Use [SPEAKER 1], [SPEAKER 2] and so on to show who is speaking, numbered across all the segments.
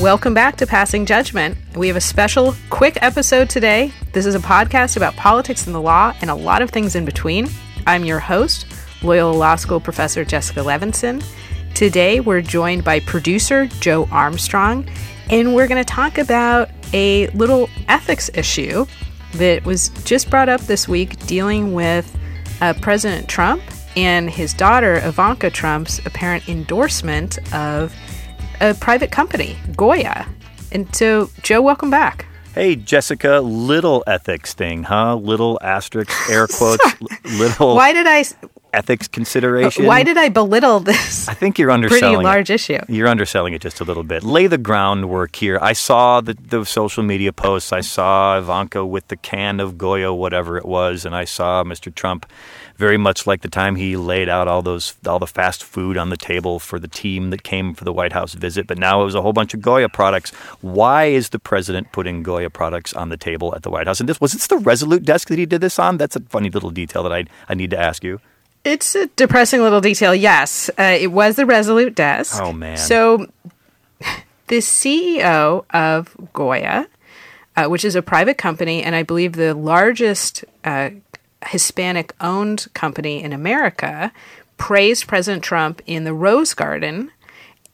[SPEAKER 1] Welcome back to Passing Judgment. We have a special, quick episode today. This is a podcast about politics and the law and a lot of things in between. I'm your host, Loyola Law School professor Jessica Levinson. Today, we're joined by producer Joe Armstrong, and we're going to talk about a little ethics issue that was just brought up this week dealing with uh, President Trump and his daughter Ivanka Trump's apparent endorsement of a private company, Goya. And so, Joe, welcome back.
[SPEAKER 2] Hey, Jessica, little ethics thing, huh? Little asterisk, air quotes, little.
[SPEAKER 1] Why did I?
[SPEAKER 2] Ethics uh, consideration.
[SPEAKER 1] Why did I belittle this?
[SPEAKER 2] I think you're underselling it.
[SPEAKER 1] pretty large
[SPEAKER 2] it.
[SPEAKER 1] issue.
[SPEAKER 2] You're underselling it just a little bit. Lay the groundwork here. I saw the, the social media posts. I saw Ivanka with the can of Goya, whatever it was, and I saw Mr. Trump very much like the time he laid out all those all the fast food on the table for the team that came for the White House visit. But now it was a whole bunch of Goya products. Why is the president putting Goya products on the table at the White House? And this was this the Resolute desk that he did this on? That's a funny little detail that I I need to ask you.
[SPEAKER 1] It's a depressing little detail. Yes, uh, it was the Resolute desk.
[SPEAKER 2] Oh man!
[SPEAKER 1] So the CEO of Goya, uh, which is a private company, and I believe the largest uh, Hispanic owned company in America, praised President Trump in the Rose Garden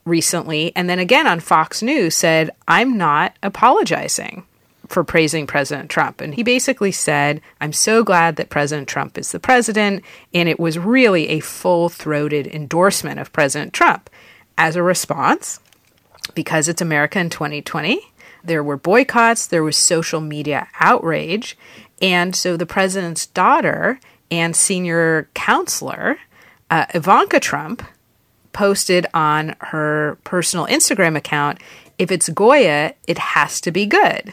[SPEAKER 1] recently, and then again on Fox News said, I'm not apologizing for praising President Trump. And he basically said, I'm so glad that President Trump is the president. And it was really a full throated endorsement of President Trump. As a response, because it's America in 2020, there were boycotts, there was social media outrage. And so the president's daughter and senior counselor, uh, Ivanka Trump, posted on her personal Instagram account if it's Goya, it has to be good.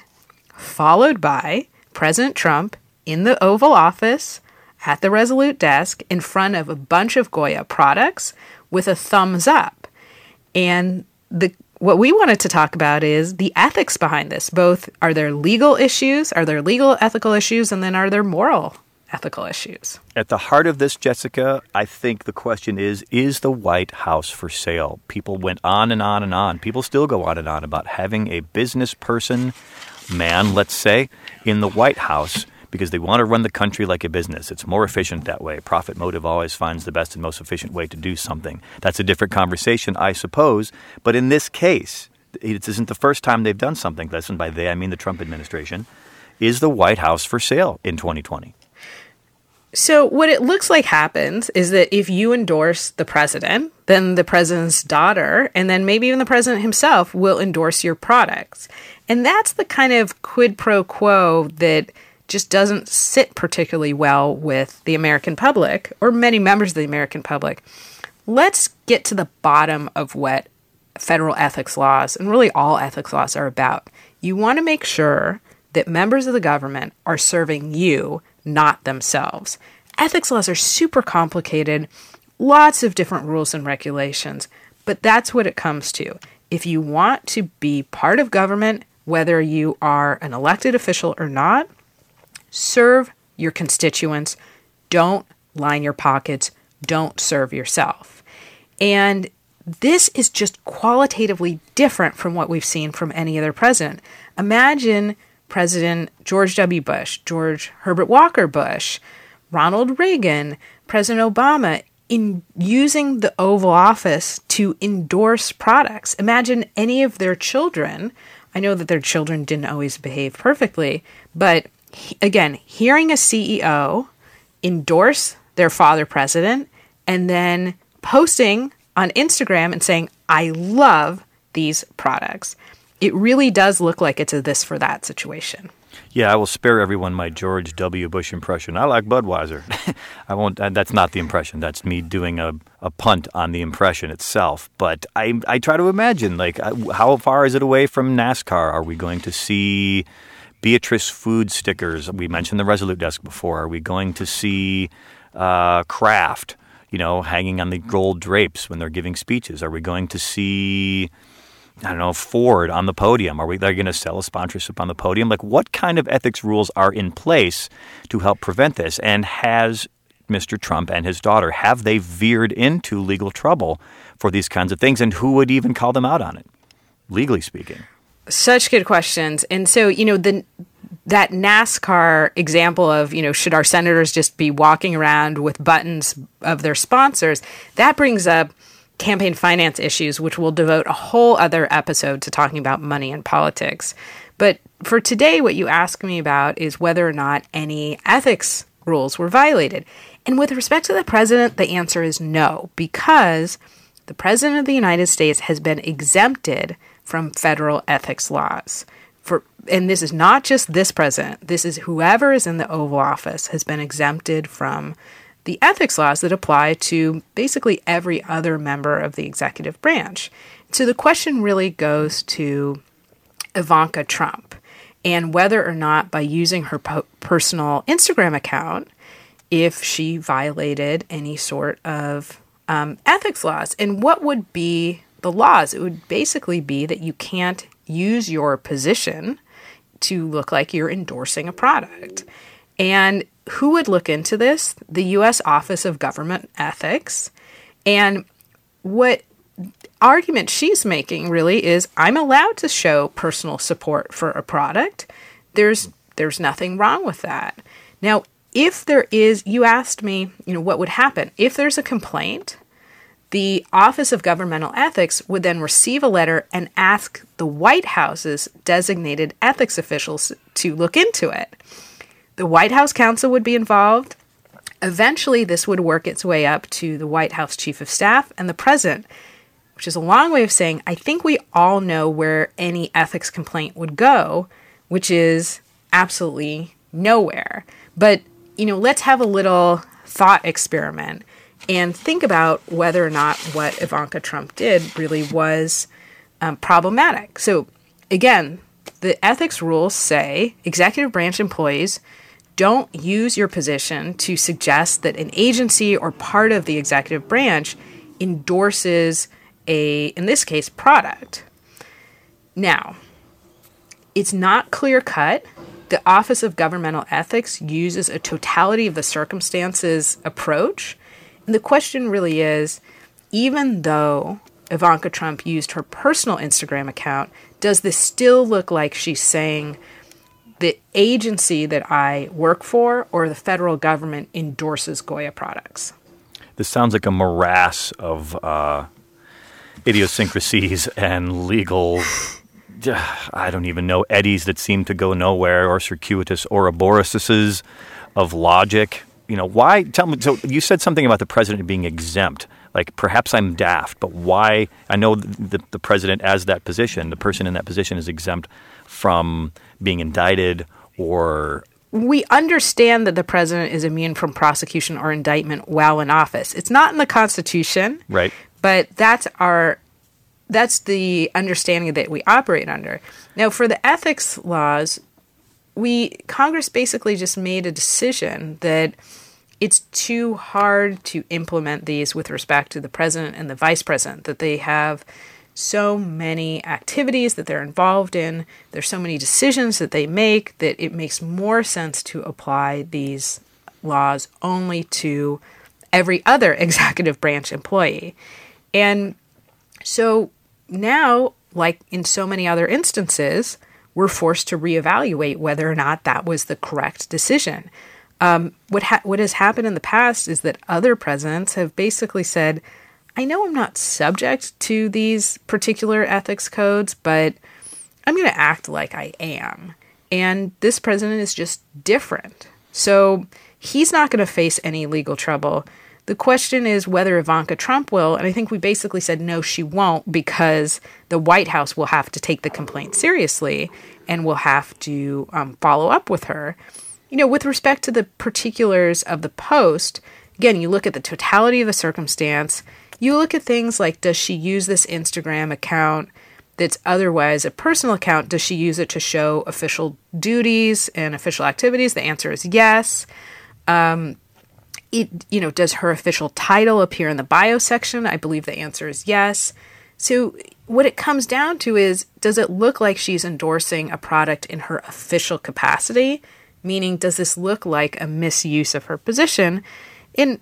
[SPEAKER 1] Followed by President Trump in the Oval Office at the Resolute desk in front of a bunch of Goya products with a thumbs up. And the what we wanted to talk about is the ethics behind this. Both are there legal issues, are there legal ethical issues, and then are there moral ethical issues?
[SPEAKER 2] At the heart of this, Jessica, I think the question is Is the White House for sale? People went on and on and on. People still go on and on about having a business person, man, let's say, in the White House because they want to run the country like a business. It's more efficient that way. Profit motive always finds the best and most efficient way to do something. That's a different conversation, I suppose. But in this case, it isn't the first time they've done something. And by they, I mean the Trump administration. Is the White House for sale in 2020?
[SPEAKER 1] So, what it looks like happens is that if you endorse the president, then the president's daughter, and then maybe even the president himself will endorse your products. And that's the kind of quid pro quo that just doesn't sit particularly well with the American public or many members of the American public. Let's get to the bottom of what federal ethics laws and really all ethics laws are about. You want to make sure that members of the government are serving you, not themselves. Ethics laws are super complicated, lots of different rules and regulations, but that's what it comes to. If you want to be part of government, whether you are an elected official or not, serve your constituents. Don't line your pockets. Don't serve yourself. And this is just qualitatively different from what we've seen from any other president. Imagine President George W. Bush, George Herbert Walker Bush, Ronald Reagan, President Obama in using the Oval Office to endorse products. Imagine any of their children. I know that their children didn't always behave perfectly, but again, hearing a CEO endorse their father president and then posting on Instagram and saying, I love these products. It really does look like it's a this for that situation.
[SPEAKER 2] Yeah, I will spare everyone my George W. Bush impression. I like Budweiser. I won't. That's not the impression. That's me doing a, a punt on the impression itself. But I, I try to imagine, like, how far is it away from NASCAR? Are we going to see Beatrice food stickers. We mentioned the Resolute desk before. Are we going to see uh, Kraft, you know, hanging on the gold drapes when they're giving speeches? Are we going to see, I don't know, Ford on the podium? Are we they're going to sell a sponsorship on the podium? Like, what kind of ethics rules are in place to help prevent this? And has Mr. Trump and his daughter have they veered into legal trouble for these kinds of things? And who would even call them out on it? legally speaking?
[SPEAKER 1] Such good questions. And so, you know, the that NASCAR example of, you know, should our senators just be walking around with buttons of their sponsors, that brings up campaign finance issues, which we'll devote a whole other episode to talking about money and politics. But for today, what you ask me about is whether or not any ethics rules were violated. And with respect to the president, the answer is no, because the president of the United States has been exempted from federal ethics laws. For and this is not just this president, this is whoever is in the Oval Office has been exempted from the ethics laws that apply to basically every other member of the executive branch. So the question really goes to Ivanka Trump and whether or not by using her po- personal Instagram account, if she violated any sort of um, ethics laws. And what would be the laws? It would basically be that you can't use your position to look like you're endorsing a product. And who would look into this? The U.S. Office of Government Ethics. And what argument she's making really is I'm allowed to show personal support for a product. There's there's nothing wrong with that. Now, if there is, you asked me, you know, what would happen if there's a complaint the Office of Governmental Ethics would then receive a letter and ask the White House's designated ethics officials to look into it. The White House counsel would be involved. Eventually, this would work its way up to the White House Chief of Staff and the President, which is a long way of saying I think we all know where any ethics complaint would go, which is absolutely nowhere. But, you know, let's have a little thought experiment and think about whether or not what Ivanka Trump did really was um, problematic. So, again, the ethics rules say executive branch employees don't use your position to suggest that an agency or part of the executive branch endorses a, in this case, product. Now, it's not clear cut. The Office of Governmental Ethics uses a totality of the circumstances approach and the question really is even though Ivanka Trump used her personal Instagram account, does this still look like she's saying the agency that I work for or the federal government endorses Goya products?
[SPEAKER 2] This sounds like a morass of uh, idiosyncrasies and legal. I don't even know eddies that seem to go nowhere, or circuitous Ouroboroses of logic you know, why? Tell me. So you said something about the president being exempt. Like perhaps I'm daft, but why? I know the, the president, as that position, the person in that position is exempt from being indicted or
[SPEAKER 1] we understand that the president is immune from prosecution or indictment while in office. It's not in the Constitution,
[SPEAKER 2] right?
[SPEAKER 1] But that's our that's the understanding that we operate under. Now, for the ethics laws, we Congress basically just made a decision that it's too hard to implement these with respect to the president and the vice president, that they have so many activities that they're involved in, there's so many decisions that they make that it makes more sense to apply these laws only to every other executive branch employee. And so now, like in so many other instances, we're forced to reevaluate whether or not that was the correct decision. Um, what ha- what has happened in the past is that other presidents have basically said, "I know I'm not subject to these particular ethics codes, but I'm going to act like I am." And this president is just different, so he's not going to face any legal trouble. The question is whether Ivanka Trump will, and I think we basically said no, she won't, because the White House will have to take the complaint seriously and will have to um, follow up with her you know, with respect to the particulars of the post, again, you look at the totality of the circumstance. You look at things like does she use this Instagram account that's otherwise a personal account? Does she use it to show official duties and official activities? The answer is yes. Um, it, you know, does her official title appear in the bio section? I believe the answer is yes. So, what it comes down to is does it look like she's endorsing a product in her official capacity? Meaning, does this look like a misuse of her position? And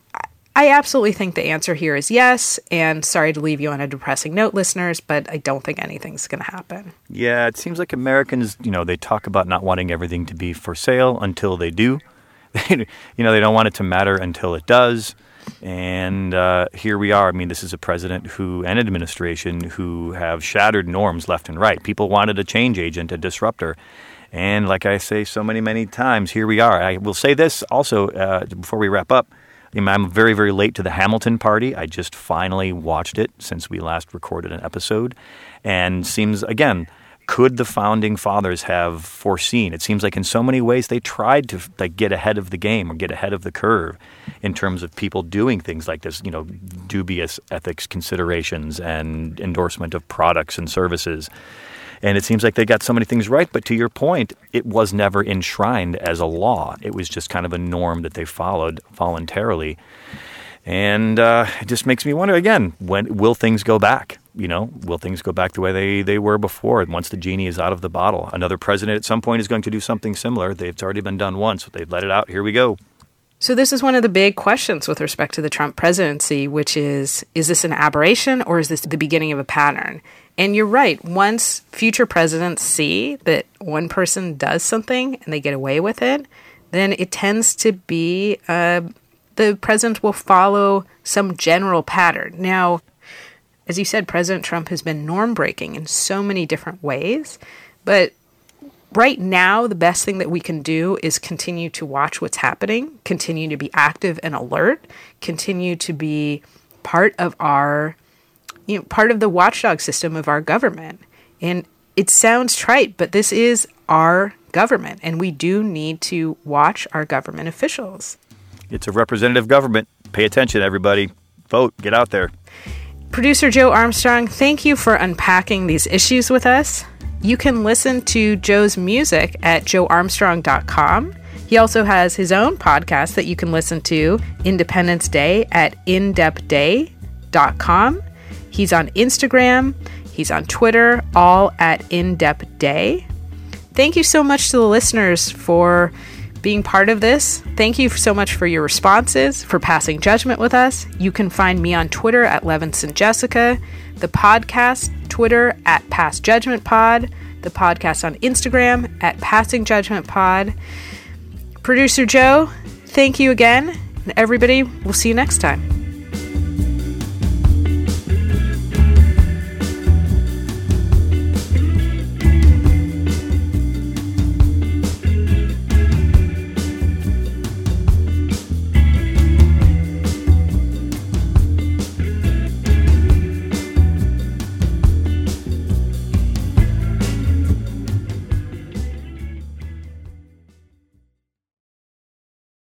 [SPEAKER 1] I absolutely think the answer here is yes. And sorry to leave you on a depressing note, listeners, but I don't think anything's going to happen.
[SPEAKER 2] Yeah, it seems like Americans, you know, they talk about not wanting everything to be for sale until they do. you know, they don't want it to matter until it does. And uh, here we are. I mean, this is a president who and administration who have shattered norms left and right. People wanted a change agent, a disruptor. And like I say so many, many times, here we are. I will say this also uh, before we wrap up. I'm very, very late to the Hamilton party. I just finally watched it since we last recorded an episode. And seems, again, could the founding fathers have foreseen? It seems like in so many ways they tried to like get ahead of the game or get ahead of the curve in terms of people doing things like this, you know, dubious ethics considerations and endorsement of products and services. And it seems like they got so many things right, but to your point, it was never enshrined as a law. It was just kind of a norm that they followed voluntarily. And uh, it just makes me wonder again, when will things go back? You know, will things go back the way they, they were before? And Once the genie is out of the bottle, another president at some point is going to do something similar. It's already been done once. They've let it out. Here we go.
[SPEAKER 1] So, this is one of the big questions with respect to the Trump presidency, which is is this an aberration or is this the beginning of a pattern? And you're right. Once future presidents see that one person does something and they get away with it, then it tends to be uh, the president will follow some general pattern. Now, as you said, President Trump has been norm breaking in so many different ways. But right now, the best thing that we can do is continue to watch what's happening, continue to be active and alert, continue to be part of our, you know, part of the watchdog system of our government. And it sounds trite, but this is our government, and we do need to watch our government officials.
[SPEAKER 2] It's a representative government. Pay attention, everybody. Vote. Get out there.
[SPEAKER 1] Producer Joe Armstrong, thank you for unpacking these issues with us. You can listen to Joe's music at joearmstrong.com. He also has his own podcast that you can listen to, Independence Day, at indepthday.com. He's on Instagram, he's on Twitter, all at indepth day. Thank you so much to the listeners for being part of this. Thank you so much for your responses, for passing judgment with us. You can find me on Twitter at Levinson Jessica, the podcast Twitter at Pass Judgment Pod, the podcast on Instagram at Passing Judgment Pod. Producer Joe, thank you again. And everybody, we'll see you next time.